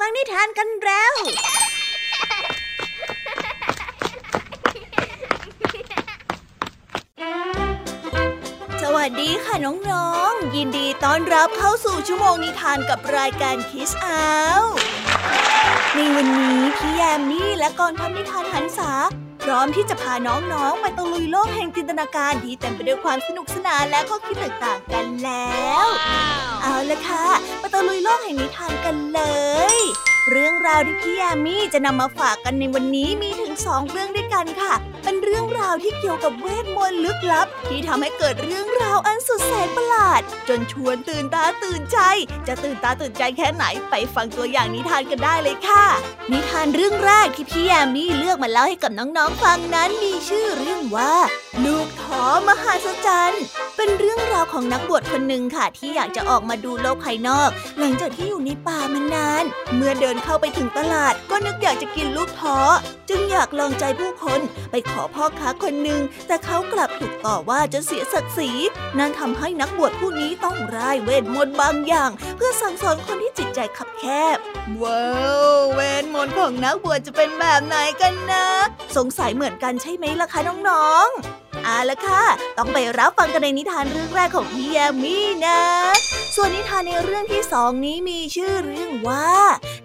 ฟังนิทานกันแล้ว สวัสดีค่ะน้องๆ ยินดีต้อนรับเข้าสู่ชั่วโมงนิทานกับรายการคิสอาวในวันนี้พี่แยมนี่และกองทำนิทานหันษา พร้อมที่จะพาน้องๆไปตะลุยโลกแห่งจินตนาการที่เต็มไปด้วยความสนุกสนานและข้อคิดต่างๆกันแล้ว เอาละค่ะไปตะลุยโลกแห่งนิทานกันเลย เรื่องราวที่พี่แยมมี่จะนำมาฝากกันในวันนี้มีถึงสองเรื่องด้วยกันค่ะ เป็นเรื่องราวที่เกี่ยวกับเวทมนต์ลึกลับ ที่ทำให้เกิดเรื่องราวอันสุดแสนประหลาด จนชวนตื่นตาตื่นใจ จะตื่นตาตื่นใจแค่ไหนไปฟังตัวอย่างนิทานกันได้เลยค่ะ นิทานเรื่องแรกที่พี่แยมมี่เลือกมาเล่าให้กับน้องๆฟังนั้นมีชื่อเรื่องว่า ลูก มหาศจรรย์ เป็นเรื่องราวของนักบวชคนหนึ่งค่ะ ที่อยากจะออกมาดูโลกภายนอก หลังจากที่อยู่ในป่ามานาน เมื่อเดินเข้าไปถึงตลาด ก็นึกอยากจะกินลูกท้อ จึงอยากลองใจผู้คน ไปขอพ่อค้าคนหนึ่ง แต่เขากลับถูกต่อว่าจนเสียศักดิ์ศรี นั่นทำให้นักบวชผู้นี้ต้องร่ายเวทมนต์บางอย่าง เพื่อสั่งสอนคนที่จิตใจคับแคบ ว้าวเวทมนต์ของนักบวชจะเป็นแบบไหนกันนะ สงสัยเหมือนกันใช่ไหมล่ะคะน้องๆ เอาละค่ะ ต้องไปรับฟังกันในนิทานเรื่องแรกของพี่แยมมี่นะ ส่วนนิทานในเรื่องที่สองนี้มีชื่อเรื่องว่า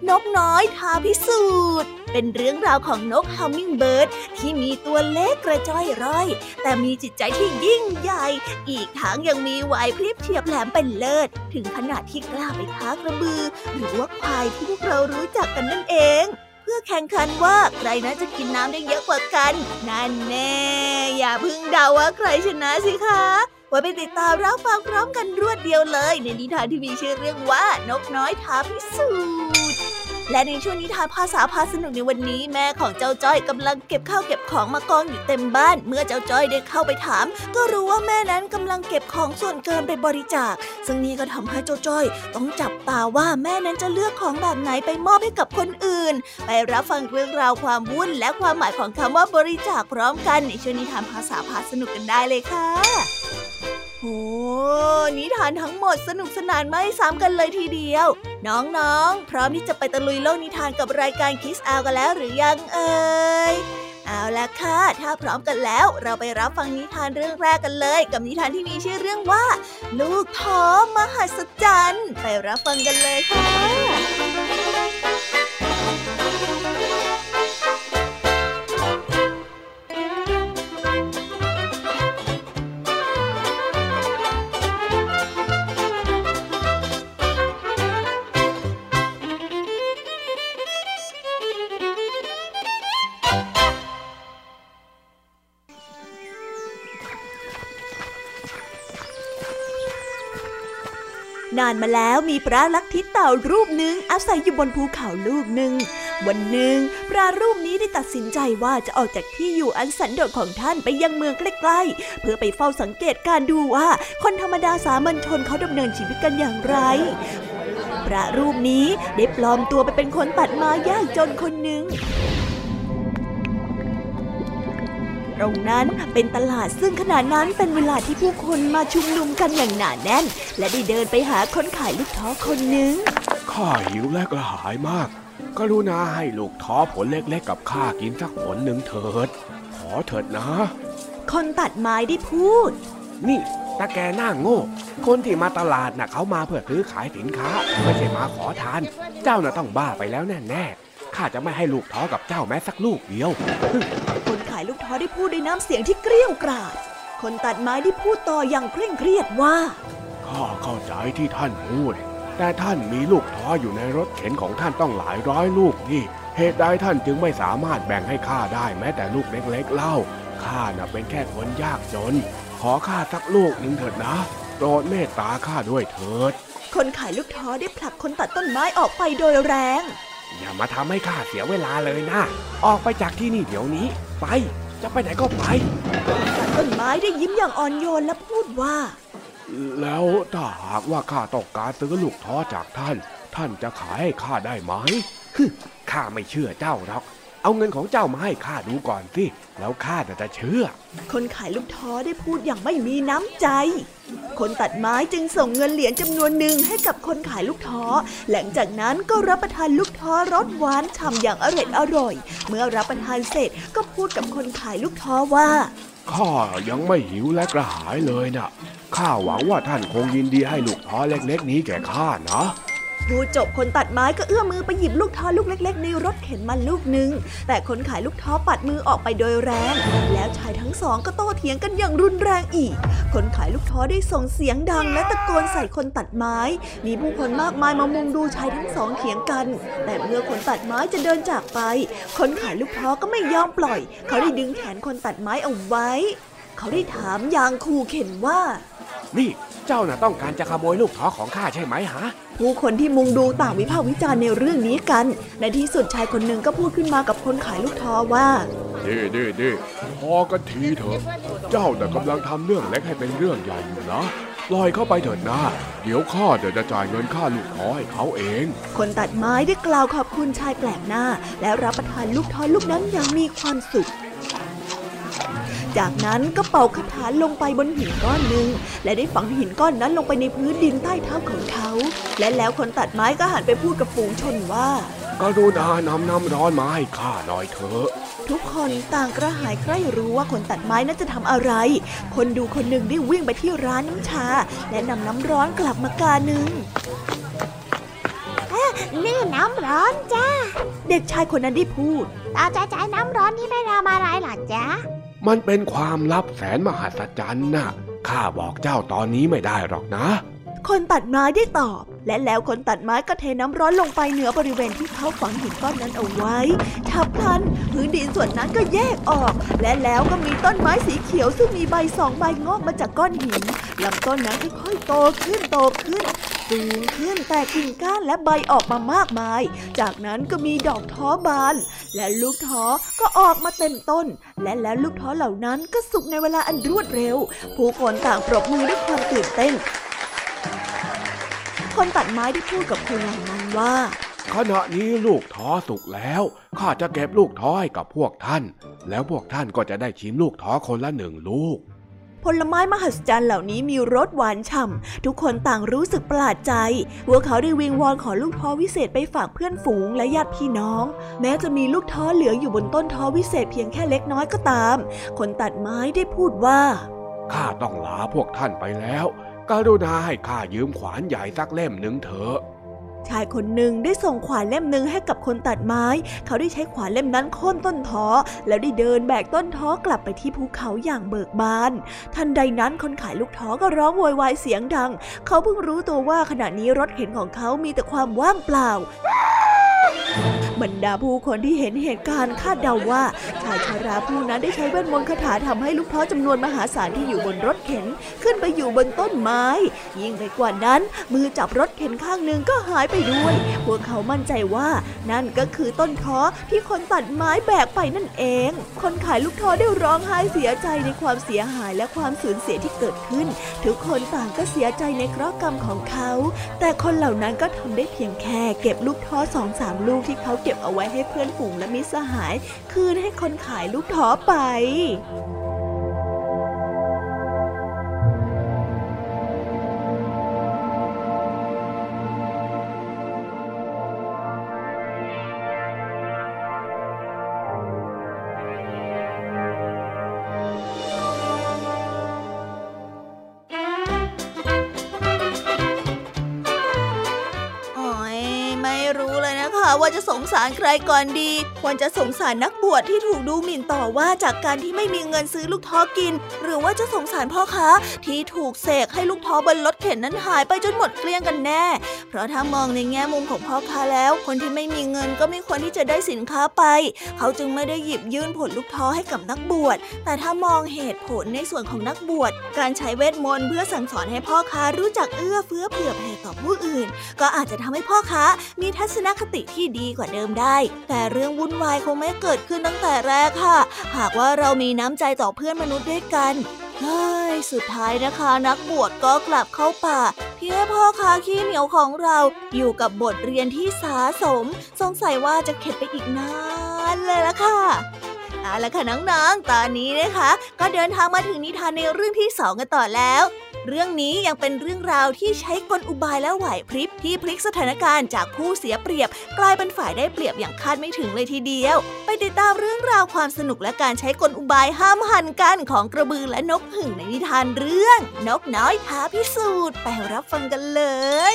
นกน้อยทาพิสูจน์เป็นเรื่องราวของนกฮัมมิงเบิร์ดที่มีตัวเล็กกระจ้อยร่อย แต่มีจิตใจที่ยิ่งใหญ่ อีกทั้งยังมีไหวพริบเฉียบแหลมเป็นเลิศ ถึงขนาดที่กล้าไปท้ากระบือ หรือว่าควายที่พวกเรารู้จักกันนั่นเอง แข่งขันว่าใครนั้นจะกินน้ำได้เยอะกว่ากัน นั่นแน่ อย่าพึ่งเดาว่าใครชนะสิคะไว้ไปติดตามรับฟังพร้อมกันรวดเดียวเลย ในนิทานที่มีชื่อเรื่องว่านกน้อยท้าพิสูจน์ และในช่วงนิทานภาษาพาสนุกในวันนี้แม่ของเจ้าจ้อยกำลังเก็บข้าวเก็บของมากองอยู่เต็มบ้าน เมื่อเจ้าจ้อยได้เข้าไปถาม ก็รู้ว่าแม่นั้นกำลังเก็บของส่วนเกินไปบริจาค ซึ่งนี่ก็ทำให้เจ้าจ้อย ต้องจับตาว่าแม่นั้นจะเลือกของแบบไหนไปมอบให้กับคนอื่น ไปรับฟังเรื่องราวความวุ่นและความหมายของคำว่าบริจาคพร้อมกันในช่วงนิทานภาษาพาสนุกกันได้เลยค่ะ โอ้นิทานทั้งหมดสนุกสนานไม่ซ้ำกันเลยทีเดียว น้องๆ พร้อมที่จะไปตะลุยโลกนิทานกับรายการคิสอากันแล้วหรือยังเอ่ย เอาละค่ะ ถ้าพร้อมกันแล้ว เราไปรับฟังนิทานเรื่องแรกกันเลย กับนิทานที่มีชื่อเรื่องว่า ลูกท้อมหัศจรรย์ ไปรับฟังกันเลยค่ะานมาแล้วมีพระลักทิตเต่ารูปหนึ่งอาศัยอยู่บนภูเขาลูกหนึ่ง วันหนึ่งพระรูปนี้ได้ตัดสินใจว่าจะออกจากที่อยู่อันสันโดษของท่านไปยังเมืองใกล้ๆ เพื่อไปเฝ้าสังเกตการดูว่าคนธรรมดาสามัญชนเขาดำเนินชีวิตกันอย่างไรพระรูปนี้ได้ปลอมตัวไปเป็นคนตัดไม้ยากจนคนหนึ่ง ตรงนั้นเป็นตลาดซึ่งขณะนั้นเป็นเวลาที่ผู้คนมาชุมนุมกันอย่างหนาแน่น และได้เดินไปหาคนขายลูกท้อคนหนึ่งข้าหิวและกระหายมาก กรุณาให้ลูกท้อผลเล็กๆกับข้ากินสักผลหนึ่งเถิด ขอเถิดนะ คนตัดไม้ได้พูด นี่ตาแกหน้าโง่ คนที่มาตลาดน่ะเขามาเพื่อซื้อขายสินค้า ไม่ใช่มาขอทาน เจ้าน่ะต้องบ้าไปแล้วแน่ๆ ข้าจะไม่ให้ลูกท้อกับเจ้าแม้สักลูกเดียว คนขายลูกท้อได้พูดด้วยน้ำเสียงที่เกรี้ยวกราด คนตัดไม้ได้พูดต่ออย่างเคร่งเครียดว่า ข้าเข้าใจที่ท่านพูด แต่ท่านมีลูกท้ออยู่ในรถเข็นของท่านต้องหลายร้อยลูกนี่ เหตุใดท่านจึงไม่สามารถแบ่งให้ข้าได้แม้แต่ลูกเล็กๆเล่า ข้าน่ะเป็นแค่คนยากจน ขอข้าสักลูกหนึ่งเถิดนะโปรดเมตตาข้าด้วยเถิด คนขายลูกท้อได้ผลักคนตัดต้นไม้ออกไปโดยแรง อย่ามาทำให้ข้าเสียเวลาเลยนะ ออกไปจากที่นี่เดี๋ยวนี้ ไป จะไปไหนก็ไปตัดต้นไม้ได้ยิ้มอย่างอ่อนโยนและพูดว่า แล้วถ้าหากว่าข้าต้องการซื้อลูกท้อจากท่าน ท่านจะขายให้ข้าได้ไหมฮึข้าไม่เชื่อเจ้าหรอก เอาเงินของเจ้ามาให้ข้าดูก่อนสิ แล้วข้าจะเชื่อ คนขายลูกท้อได้พูดอย่างไม่มีน้ำใจ คนตัดไม้จึงส่งเงินเหรียญจำนวนหนึ่งให้กับคนขายลูกท้อ หลังจากนั้นก็รับประทานลูกท้อรสหวานฉ่ำอย่างอร่อยอร่อย เมื่อรับประทานเสร็จก็พูดกับคนขายลูกท้อว่า ข้ายังไม่หิวและกระหายเลยนะข้าหวังว่าท่านคงยินดีให้ลูกท้อเล็กๆนี้แก่ข้านะพู ดจบคนตัดไม้ก็เอื้อมมือไปหยิบลูกท้อลูกเล็ก ๆ ในรถเข็นมาลูกหนึ่งแต่คนขายลูกท้อปัดมือออกไปโดยแรง แล้วชายทั้งสองก็โต้เถียงกันอย่างรุนแรงอีก คนขายลูกท้อได้ส่งเสียงดัง และตะโกนใส่คนตัดไม้ มีผู้คนมากมายมามุงดูชายทั้งสองเถียงกัน แต่เมื่อคนตัดไม้จะเดินจากไป คนขายลูกท้อก็ไม่ยอมปล่อย เขาได้ดึงแขนคนตัดไม้เอาไว้ เขาได้ถามอย่างขู่เข็นว่า นี่เจ้าน่ะต้องการจะขโมยลูกท้อของข้าใช่ไหมฮะ ผู้คนที่มุงดูต่างวิพากษ์วิจารณ์ในเรื่องนี้กัน ในที่สุดชายคนหนึ่งก็พูดขึ้นมากับคนขายลูกท้อว่าดีดีดีพอกันทีเถอะ เจ้าแต่ะกำลังทำเรื่องเล็กให้เป็นเรื่องใหญ่อยู่นะปล่อยเข้าไปเถิดนะเดี๋ยวข้าเดี๋ยวจะจ่ายเงินค่าลูกท้อให้เขาเอง คนตัดไม้ได้กล่าวขอบคุณชายแปลกหน้า แล้วรับประทานลูกท้อลูกนั้นอย่างมีความสุข จากนั้นก็เป่าคาถาลงไปบนหินก้อนหนึ่งและได้ฝังหินก้อนนั้นลงไปในพื้นดินใต้เท้าของเขา และแล้วคนตัดไม้ก็หันไปพูดกับฝูงชนว่ากรุณานำน้ำร้อนมาให้ข้าหน่อยเถอะทุกคนต่างกระหายใคร่รู้ว่าคนตัดไม้นั้นจะทำอะไร คนดูคนหนึ่งได้วิ่งไปที่ร้านน้ำชา และนำน้ำร้อนกลับมากาหนึ่งนี่น้ำร้อนจ้า เด็กชายคนนั้นได้พูด ตาจะใช้น้ำร้อนที่ไม่ทำอะไรหรอจ๊ะ มันเป็นความลับแสนมหัศจรรย์น่ะ ข้าบอกเจ้าตอนนี้ไม่ได้หรอกนะ คนตัดไม้ได้ตอบ และแล้วคนตัดไม้ก็เทน้ำร้อนลงไปเหนือบริเวณที่เขาฝังหินก้อนนั้นเอาไว้ฉับพลันพื้นดินส่วนนั้นก็แยกออก และแล้วก็มีต้นไม้สีเขียวซึ่งมีใบสองใบงอกมาจากก้อนหินลำต้นนั้นค่อยๆโตขึ้นโตขึ้น สูงขึ้นแต่กิ่งก้านและใบออกมามากมาย จากนั้นก็มีดอกท้อบาน และลูกท้อก็ออกมาเต็มต้น และแล้วลูกท้อเหล่านั้นก็สุกในเวลาอันรวดเร็ว ผู้คนต่างปรบมือด้วยความตื่นเต้น คนตัดไม้ได้พูดกับคนเหล่านั้นว่าขณะนี้ลูกท้อสุกแล้ว ข้าจะเก็บลูกท้อให้กับพวกท่าน แล้วพวกท่านก็จะได้ชิมลูกท้อคนละหนึ่งลูก ผลไม้มหัศจรรย์เหล่านี้มีรสหวานฉ่ำ ทุกคนต่างรู้สึกประหลาดใจ พวกเขาได้วิงวอนขอลูกท้อวิเศษไปฝากเพื่อนฝูงและญาติพี่น้อง แม้จะมีลูกท้อเหลืออยู่บนต้นท้อวิเศษเพียงแค่เล็กน้อยก็ตาม คนตัดไม้ได้พูดว่า ข้าต้องลาพวกท่านไปแล้ว กรุณาให้ข้ายืมขวานใหญ่สักเล่มหนึ่งเถอะ ชายคนหนึ่งได้ส่งขวานเล่มหนึ่งให้กับคนตัดไม้ เขาได้ใช้ขวานเล่มนั้นโค่นต้นท้อแล้วได้เดินแบกต้นท้อกลับไปที่ภูเขาอย่างเบิกบาน ทันใดนั้นคนขายลูกท้อก็ร้องโวยวายเสียงดัง เขาเพิ่งรู้ตัวว่าขณะนี้รถเข็นของเขามีแต่ความว่างเปล่าบรรดาผู้คนที่เห็นเหตุการณ์คาดเดาว่าชายชาราผู้นั้นได้ใช้เวทมนต์คาถาทำให้ลูกท้อจำนวนมหาศาลที่อยู่บนรถเข็น ขึ้นไปอยู่บนต้นไม้ ยิ่งไปกว่านั้น มือจับรถเข็นข้างหนึ่งก็หายไปด้วย พวกเขามั่นใจว่านั่นก็คือต้นท้อที่คนตัดไม้แบกไปนั่นเอง คนขายลูกท้อได้ร้องไห้เสียใจในความเสียหายและความสูญเสียที่เกิดขึ้น ทุกคนต่างก็เสียใจในเคราะห์กรรมของเขา แต่คนเหล่านั้นก็ทำได้เพียงแค่เก็บลูกท้อสองสามลูกที่เขาเก็บเอาไว้ให้เพื่อนฝูงและมิตรสหาย คืนให้คนขายลูกท้อไป ว่าจะสงสารใครก่อนดี ควรจะสงสารนักบวชที่ถูกดูหมิ่นต่อว่าจากการที่ไม่มีเงินซื้อลูกท้อกิน หรือว่าจะสงสารพ่อค้าที่ถูกเสกให้ลูกท้อบนรถเข็นนั้นหายไปจนหมดเกลี้ยงกันแน่ เพราะถ้ามองในแง่มุมของพ่อค้าแล้ว คนที่ไม่มีเงินก็ไม่ควรที่จะได้สินค้าไป เขาจึงไม่ได้หยิบยื่นผลลูกท้อให้กับนักบวช แต่ถ้ามองเหตุผลในส่วนของนักบวช การใช้เวทมนต์เพื่อสั่งสอนให้พ่อค้ารู้จักเอื้อเฟื้อเผื่อแผ่ต่อผู้อื่น ก็อาจจะทำให้พ่อค้ามีทัศนคติที่ดีกว่าเดิมได้ แต่เรื่องวุ่นวายคงไม่เกิดขึ้นตั้งแต่แรกค่ะ หากว่าเรามีน้ำใจต่อเพื่อนมนุษย์ด้วยกันเฮ้ยสุดท้ายนะคะนักบวชก็กลับเข้าป่า เพียพ่อค้าขี้เหนียวของเราอยู่กับบทเรียนที่สาสม สงสัยว่าจะเข็ดไปอีกนานเลยละค่ะเอาละค่ะน้องๆ ตอนนี้นะคะ ก็เดินทางมาถึงนิทานในเรื่องที่สองกันต่อแล้ว เรื่องนี้ยังเป็นเรื่องราวที่ใช้กลอุบายและไหวพริบที่พลิกสถานการณ์จากผู้เสียเปรียบ กลายเป็นฝ่ายได้เปรียบอย่างคาดไม่ถึงเลยทีเดียว ไปติดตามเรื่องราวความสนุกและการใช้กลอุบายห้ามหันกันของกระบือและนกหึ่งในนิทานเรื่อง นกน้อยท้าพิสูจน์ไปรับฟังกันเลย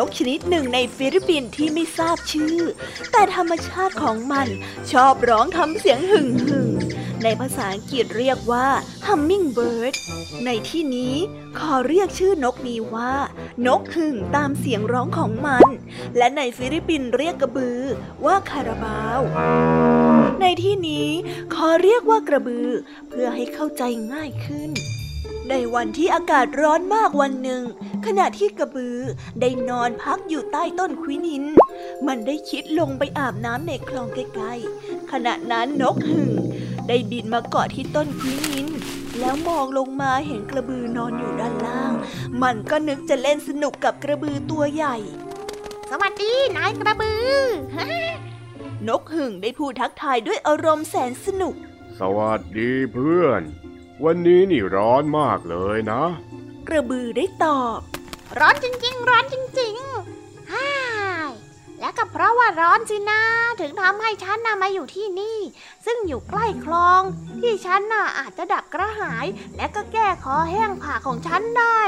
นกชนิดหนึ่งในฟิลิปปินส์ที่ไม่ทราบชื่อ แต่ธรรมชาติของมันชอบร้องทำเสียงหึ่งหึ่งในภาษาอังกฤษเรียกว่า hummingbird ในที่นี้ขอเรียกชื่อนกนี้ว่า นกหึ่งตามเสียงร้องของมัน และในฟิลิปปินส์เรียกกระบือว่าคาราบาว ในที่นี้ขอเรียกว่ากระบือเพื่อให้เข้าใจง่ายขึ้น ในวันที่อากาศร้อนมากวันหนึ่ง ขณะที่กระบือได้นอนพักอยู่ใต้ต้นควินิน มันได้คิดลงไปอาบน้ำในคลองใกล้ๆขณะนั้นนกหึ่งได้บินมาเกาะที่ต้นควินิน แล้วมองลงมาเห็นกระบือนอนอยู่ด้านล่าง มันก็นึกจะเล่นสนุกกับกระบือตัวใหญ่ สวัสดีนายกระบือนกหึ่งได้พูดทักทายด้วยอารมณ์แสนสนุก สวัสดีเพื่อน วันนี้นี่ร้อนมากเลยนะ กระบือได้ตอบ ร้อนจริงๆ ร้อนจริงๆฮ่ายแล้วก็เพราะว่าร้อนสินะถึงทำให้ฉันน่ะมาอยู่ที่นี่ ซึ่งอยู่ใกล้คลอง ที่ฉันน่ะอาจจะดับกระหาย และก็แก้คอแห้งผ่าของฉันได้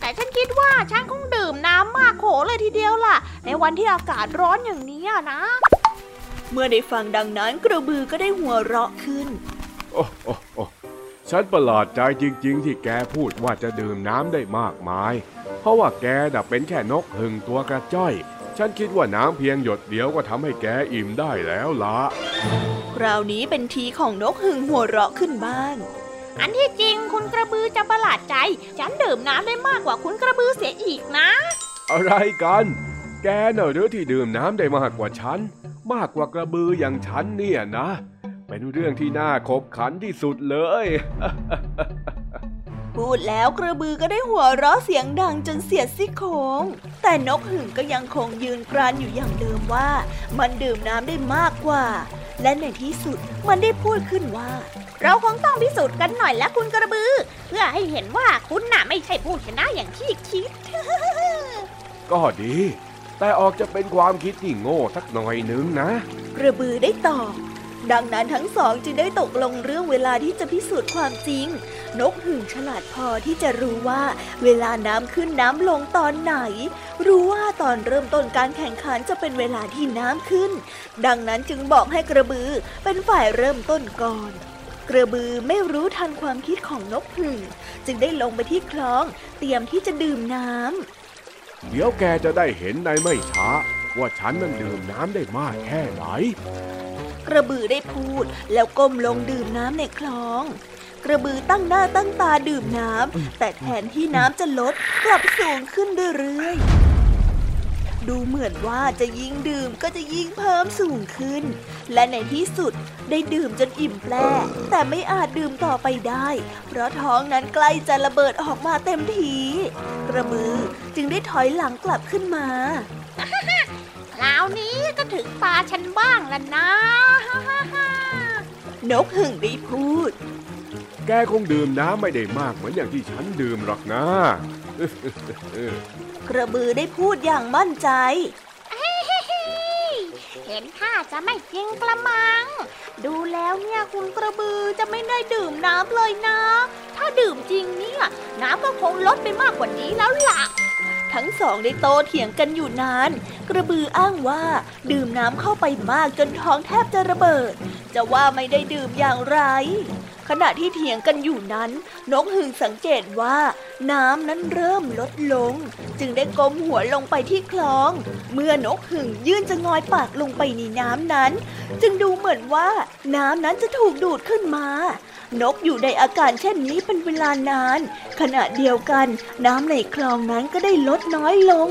แต่ฉันคิดว่าฉันคงดื่มน้ำมากโขเลยทีเดียวล่ะ ในวันที่อากาศร้อนอย่างนี้อะนะ เมื่อได้ฟังดังนั้นกระบือก็ได้หัวเราะขึ้นโอ้โอ้โอ้ ฉันประหลาดใจจริง ๆ ที่แกพูดว่าจะดื่มน้ำได้มากมาย เพราะว่าแกน่ะเป็นแค่นกหึ่งตัวกระจ้อย ฉันคิดว่าน้ำเพียงหยดเดียวก็ทำให้แกอิ่มได้แล้วละคราวนี้เป็นทีของนกหึ่งหัวเราะขึ้นบ้าง อันที่จริงคุณกระบือจะประหลาดใจ ฉันดื่มน้ำได้มากกว่าคุณกระบือเสียอีกนะ อะไรกัน แกน่ะหรือที่ดื่มน้ำได้มากกว่าฉัน มากกว่ากระบืออย่างฉันเนี่ยนะ เป็นเรื่องที่น่าขบขันที่สุดเลย พูดแล้วกระบือก็ได้หัวเราะเสียงดังจนเสียดซี่โครงแต่นกหึ่งก็ยังคงยืนกรานอยู่อย่างเดิมว่า มันดื่มน้ำได้มากกว่า และในที่สุดมันได้พูดขึ้นว่า เราคงต้องพิสูจน์กันหน่อยละคุณกระบือ เพื่อให้เห็นว่าคุณน่ะไม่ใช่ผู้ชนะอย่างที่คิด ก็ดี แต่ออกจะเป็นความคิดที่โง่สักหน่อยนึงนะ กระบือได้ตอบ ดังนั้นทั้งสองจึงได้ตกลงเรื่องเวลาที่จะพิสูจน์ความจริง นกหึ่งฉลาดพอที่จะรู้ว่าเวลาน้ำขึ้นน้ำลงตอนไหน รู้ว่าตอนเริ่มต้นการแข่งขันจะเป็นเวลาที่น้ำขึ้น ดังนั้นจึงบอกให้กระบือเป็นฝ่ายเริ่มต้นก่อนกระบือไม่รู้ทันความคิดของนกหึ่งจึงได้ลงไปที่คลอง เตรียมที่จะดื่มน้ำ เดี๋ยวแกจะได้เห็นในไม่ช้า ว่าฉันนั้นดื่มน้ำได้มากแค่ไหน กระบือได้พูดแล้วก้มลงดื่มน้ำในคลอง กระบือตั้งหน้าตั้งตาดื่มน้ำแต่แทนที่น้ำจะลดกลับสูงขึ้นเรื่อยๆดูเหมือนว่าจะยิ่งดื่มก็จะยิ่งเพิ่มสูงขึ้น และในที่สุดได้ดื่มจนอิ่มแปร่แต่ไม่อาจดื่มต่อไปได้ เพราะท้องนั้นใกล้จะระเบิดออกมาเต็มที กระบือจึงได้ถอยหลังกลับขึ้นมา คราวนี้ก็ถึงตาฉันบ้างแล้วนะ นกหึ่งได้พูด แกคงดื่มน้ำไม่ได้มากเหมือนอย่างที่ฉันดื่มหรอกนะ กระบือได้พูดอย่างมั่นใจ เห็นท่าจะไม่จริงกระมัง ดูแล้วเนี่ยคุณกระบือจะไม่ได้ดื่มน้ำเลยนะ ถ้าดื่มจริงเนี่ย น้ำก็คงลดไปมากกว่านี้แล้วล่ะ ทั้งสองได้โตเถียงกันอยู่นาน กระบืออ้างว่า ดื่มน้ำเข้าไปมากจนท้องแทบจะระเบิดจจะว่าไม่ได้ดื่มอย่างไร ขณะที่เถียงกันอยู่นั้น นกหึ่งสังเกตว่า น้ำนั้นเริ่มลดลง จึงได้ก้มหัวลงไปที่คลอง เมื่อนกหึ่งยื่นจะงอยปากลงไปในน้ำนั้น จึงดูเหมือนว่า น้ำนั้นจะถูกดูดขึ้นมา นกอยู่ในอาการเช่นนี้เป็นเวลานาน ขณะเดียวกันน้ำในคลองนั้นก็ได้ลดน้อยลง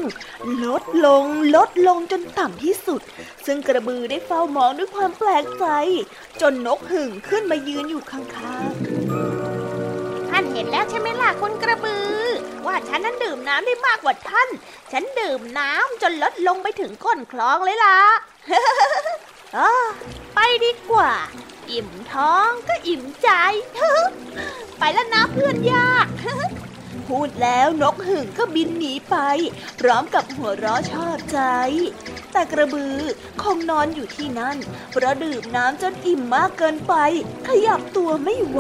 ลดลง ลดลงจนต่ำที่สุด ซึ่งกระบือได้เฝ้ามองด้วยความแปลกใจ จนนกหึ่งขึ้นมายืนอยู่ข้างๆ ท่านเห็นแล้วใช่ไหมล่ะคุณกระบือ ว่าฉันนั้นดื่มน้ำได้มากกว่าท่าน ฉันดื่มน้ำจนลดลงไปถึงก้นคลองเลยล่ะอ้าไปดีกว่า อิ่มท้องก็อิ่มใจ ไปแล้วนะเพื่อนยากพูดแล้วนกหึ่งก็บินหนีไป พร้อมกับหัวเราะชอบใจ แต่กระบือคงนอนอยู่ที่นั่น เพราะดื่มน้ำจนอิ่มมากเกินไป ขยับตัวไม่ไหว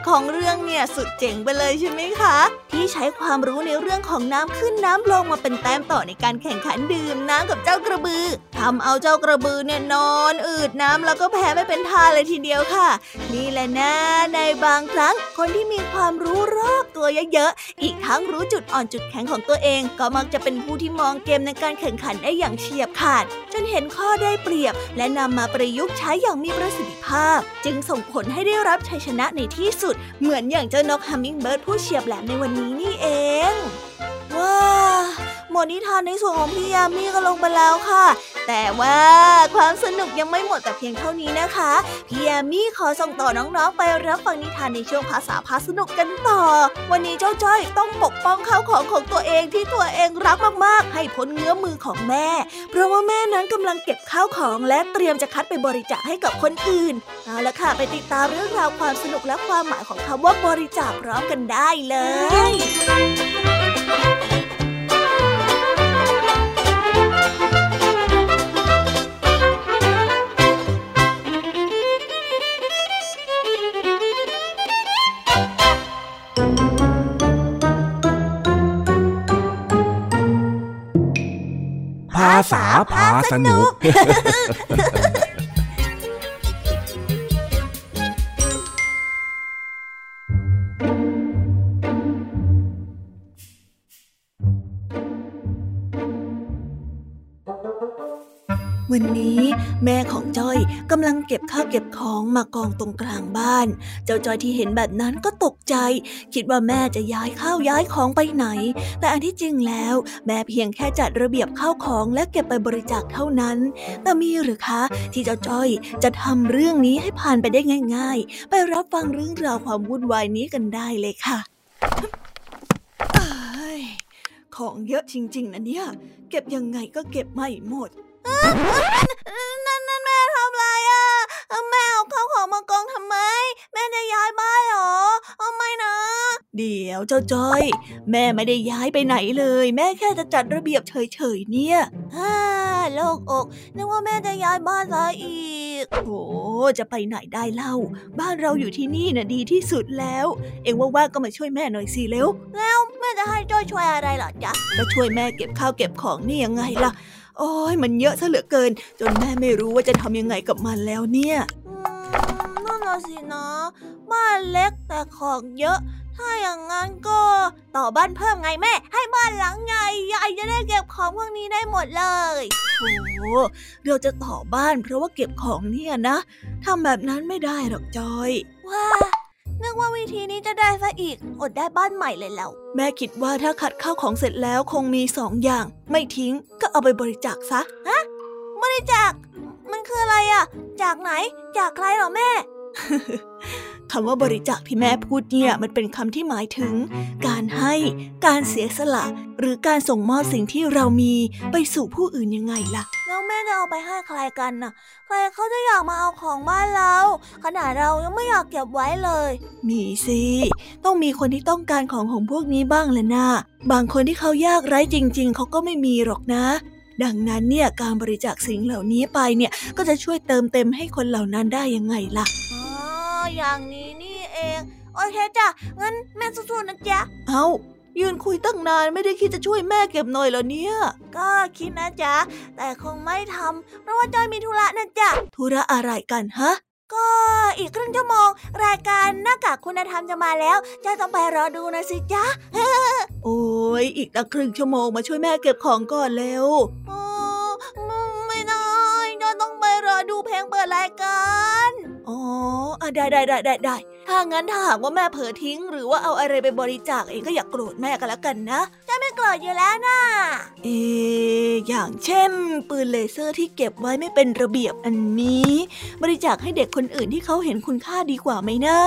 กของเรื่องเนี่ยสุดเจ๋งไปเลยใช่ไหมคะ ที่ใช้ความรู้ในเรื่องของน้ำขึ้นน้ำลงมาเป็นแต้มต่อในการแข่งขันดื่มน้ำกับเจ้ากระบือทำเอาเจ้ากระบือเนี่ยนอนอืดน้ำแล้วก็แพ้ไม่เป็นท่าเลยทีเดียวค่ะ นี่แหละนะในบางครั้งคนที่มีความรู้รอบตัวเยอะๆอีกทั้งรู้จุดอ่อนจุดแข็งของตัวเอง ก็มักจะเป็นผู้ที่มองเกมในการแข่งขันได้อย่างเฉียบขาดจนเห็นข้อได้เปรียบ และนำมาประยุกต์ใช้อย่างมีประสิทธิภาพ จึงส่งผลให้ได้รับชัยชนะในที่สุดเหมือนอย่างเจ้านกฮัมมิงเบิร์ดผู้เฉียบแหลมในวันนี้นี่เอง ว้า หมดนิทานในส่วนของพี่ยามีก็ลงไปแล้วค่ะ แต่ว่าความสนุกยังไม่หมดแต่เพียงเท่านี้นะคะ พี่ยามีขอส่งต่อน้องๆไปรับฟังนิทานในช่วงภาษาพาสนุกกันต่อ วันนี้เจ้าจ้อยต้องปกป้องข้าวของของตัวเองที่ตัวเองรักมากๆ ให้พ้นเงื้อมือของแม่ เพราะว่าแม่นั้นกำลังเก็บข้าวของและเตรียมจะคัดไปบริจาคให้กับคนอื่นเอาละค่ะไปติดตามเรื่องราวความสนุกและความหมายของคำว่าบริจาคพร้อมกันได้เลย พาสนุก วันนี้แม่ของจ้อย กำลังเก็บข้าวเก็บของมากองตรงกลางบ้าน เจ้าจ้อยที่เห็นแบบนั้นก็ตกใจ คิดว่าแม่จะย้ายข้าวย้ายของไปไหน แต่อันที่จริงแล้ว แม่เพียงแค่จัดระเบียบข้าวของและเก็บไปบริจาคเท่านั้น แต่มีหรือคะ ที่เจ้าจ้อยจะทำเรื่องนี้ให้ผ่านไปได้ง่าย ๆ ไปรับฟังเรื่องราวความวุ่นวายนี้กันได้เลยค่ะเอ้ยของเยอะจริง ๆนะเนี่ย เก็บยังไงก็เก็บไม่หมด แม่เอาข้าวของมากองทำไม แม่จะย้ายบ้านเหรอเอาไม่นะ เดี๋ยวเจ้าจ้อย แม่ไม่ได้ย้ายไปไหนเลย แม่แค่จะจัดระเบียบเฉยๆเนี่ยฮ่าโล่งอกนึกว่าแม่จะย้ายบ้านซะอีกโหจะไปไหนได้เล่า บ้านเราอยู่ที่นี่น่ะดีที่สุดแล้ว เอ็งว่างๆก็มาช่วยแม่หน่อยสิเร็ว แล้วแม่จะให้จ้อยช่วยอะไรเหรอจ๊ะก็ช่วยแม่เก็บข้าวเก็บของนี่ยังไงล่ะ โอ้ยมันเยอะซะเหลือเกิน จนแม่ไม่รู้ว่าจะทำยังไงกับมันแล้วเนี่ยนั่นน่ะสินะบ้านเล็กแต่ของเยอะ ถ้าอย่างงั้นก็ต่อบ้านเพิ่มไงแม่ ให้บ้านหลังใหญ่ใหญ่จะได้เก็บของพวกนี้ได้หมดเลยโอ้เราจะต่อบ้านเพราะว่าเก็บของเนี่ยนะทำแบบนั้นไม่ได้หรอกจอย ว้า นึกว่าวิธีนี้จะได้ซะอีก อดได้บ้านใหม่เลยแล้วแม่คิดว่าถ้าขัดข้าวของเสร็จแล้วคงมีสองอย่าง ไม่ทิ้งก็เอาไปบริจาคซะฮะบริจาคมันคืออะไรอะจากไหน จากใครเหรอแม่ คำว่าบริจาคที่แม่พูดเนี่ยมันเป็นคำที่หมายถึง การให้ การเสียสละ หรือการส่งมอบสิ่งที่เรามีไปสู่ผู้อื่นยังไงล่ะ แล้วแม่จะเอาไปให้ใครกันน่ะ ใครเขาจะอยากมาเอาของบ้านเรา ขนาดเรายังไม่อยากเก็บไว้เลย มีสิ ต้องมีคนที่ต้องการของของพวกนี้บ้างแหละนะบางคนที่เขายากไร้จริง ๆ เขาก็ไม่มีหรอกนะดังนั้นเนี่ยการบริจาคสิ่งเหล่านี้ไปเนี่ยก็จะช่วยเติมเต็มให้คนเหล่านั้นได้ยังไงล่ะ อ๋ออย่างนี้นี่เอง โอเคจ้ะ งั้นแม่สู้ๆนะจ๊ะ เอา้ายืนคุยตั้งนานไม่ได้คิดจะช่วยแม่เก็บหน่อยเหรอเนี่ย ก็คิดนะจ๊ะ แต่คงไม่ทำเพราะว่าจอยมีธุระนะจ๊ะ ธุระอะไรกันฮะ ก็อีกครึ่งชั่วโมง รายการหน้ากากคุณธรรมจะมาแล้วจอยต้องไปรอดูนะสิจ๊ะ โอ้ยอีกตั้งครึ่งชั่วโมงมาช่วยแม่เก็บของก่อนเร็วอ๋อไม่ได้จอยต้องไปรอดูเพลงเปิดรายการ อ๋อได้ได้ได้ได้ได้ ถ้างั้นถ้าหากว่าแม่เผลอทิ้ง หรือว่าเอาอะไรไปบริจาคเองก็อย่ากโกรธแม่กันแล้วกันนะจอยไม่โกรธอยู่แล้วนะเอออย่างเช่น ปืนเลเซอร์ที่เก็บไว้ไม่เป็นระเบียบอันนี้ บริจาคให้เด็กคนอื่นที่เขาเห็นคุณค่าดีกว่าไหมนะ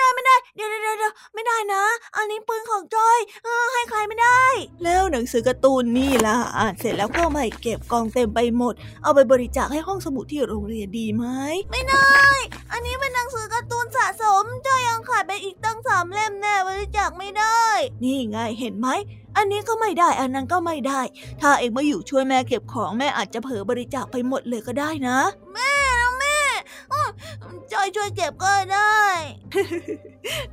ไม่ได้ไม่ได้เดี๋ยวเดี๋ยวเดี๋ยวไม่ได้นะ อันนี้ปืนของจอยเออให้ใครไม่ได้ แล้วหนังสือการ์ตูนนี่ล่ะอ่านเสร็จแล้วก็ไม่เก็บกองเต็มไปหมด เอาไปบริจาคให้ห้องสมุดที่โรงเรียนดีไหมไม่ได้ อันนี้เป็นหนังสือการ์ตูนสะสมจอยยังขาดไปอีกตั้งสามเล่มแน่บริจาคไม่ได้ นี่ไงเห็นไหมอันนี้ก็ไม่ได้ อันนั้นก็ไม่ได้ ถ้าเองมาอยู่ช่วยแม่เก็บของแม่อาจจะเผลอบริจาคไปหมดเลยก็ได้นะ แม่นะแม่อื้อ จอยช่วยเก็บก็ได้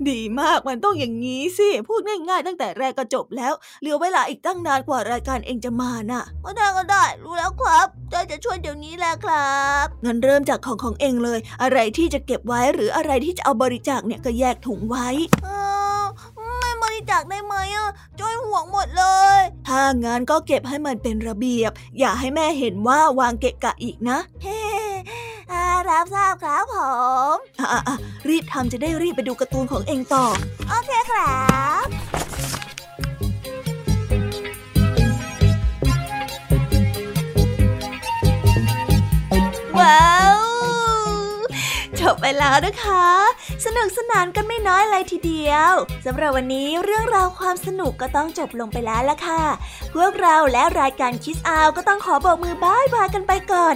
ดีมากมันต้องอย่างนี้สิ พูดง่ายๆตั้งแต่แรกก็จบแล้วเหลือเวลาอีกตั้งนานกว่ารายการเองจะมาน่ะ ก็ได้ก็ได้ รู้แล้วครับจอยจะช่วยเดี๋ยวนี้แหละครับงั้นเริ่มจากของของเองเลย อะไรที่จะเก็บไว้หรืออะไรที่จะเอาบริจาคเนี่ยก็แยกถุงไว้เออไม่บริจาคได้ไหมอะจอยห่วงหมดเลย ถ้างั้นก็เก็บให้มันเป็นระเบียบ อย่าให้แม่เห็นว่าวางเกะกะอีกนะ เฮ้อ่า รับทราบครับผมอะๆๆรีบทำจะได้รีบไปดูการ์ตูนของเองต่อ โอเคครับว้าวจบไปแล้วนะคะ สนุกสนานกันไม่น้อยเลยทีเดียวสำหรับวันนี้เรื่องราวความสนุกก็ต้องจบลงไปแล้วละค่ะ พวกเราและรายการคิสอาวก็ต้องขอบอกมือบายบายกันไปก่อน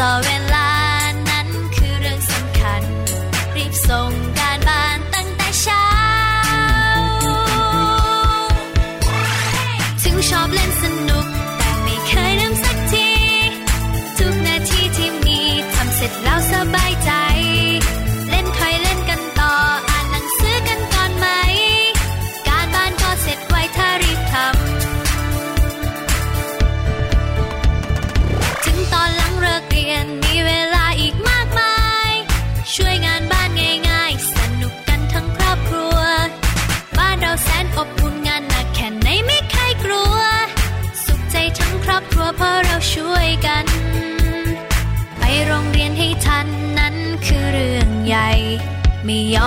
到原。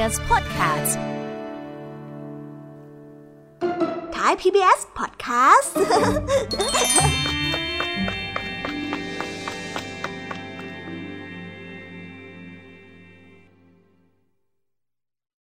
As. podcast.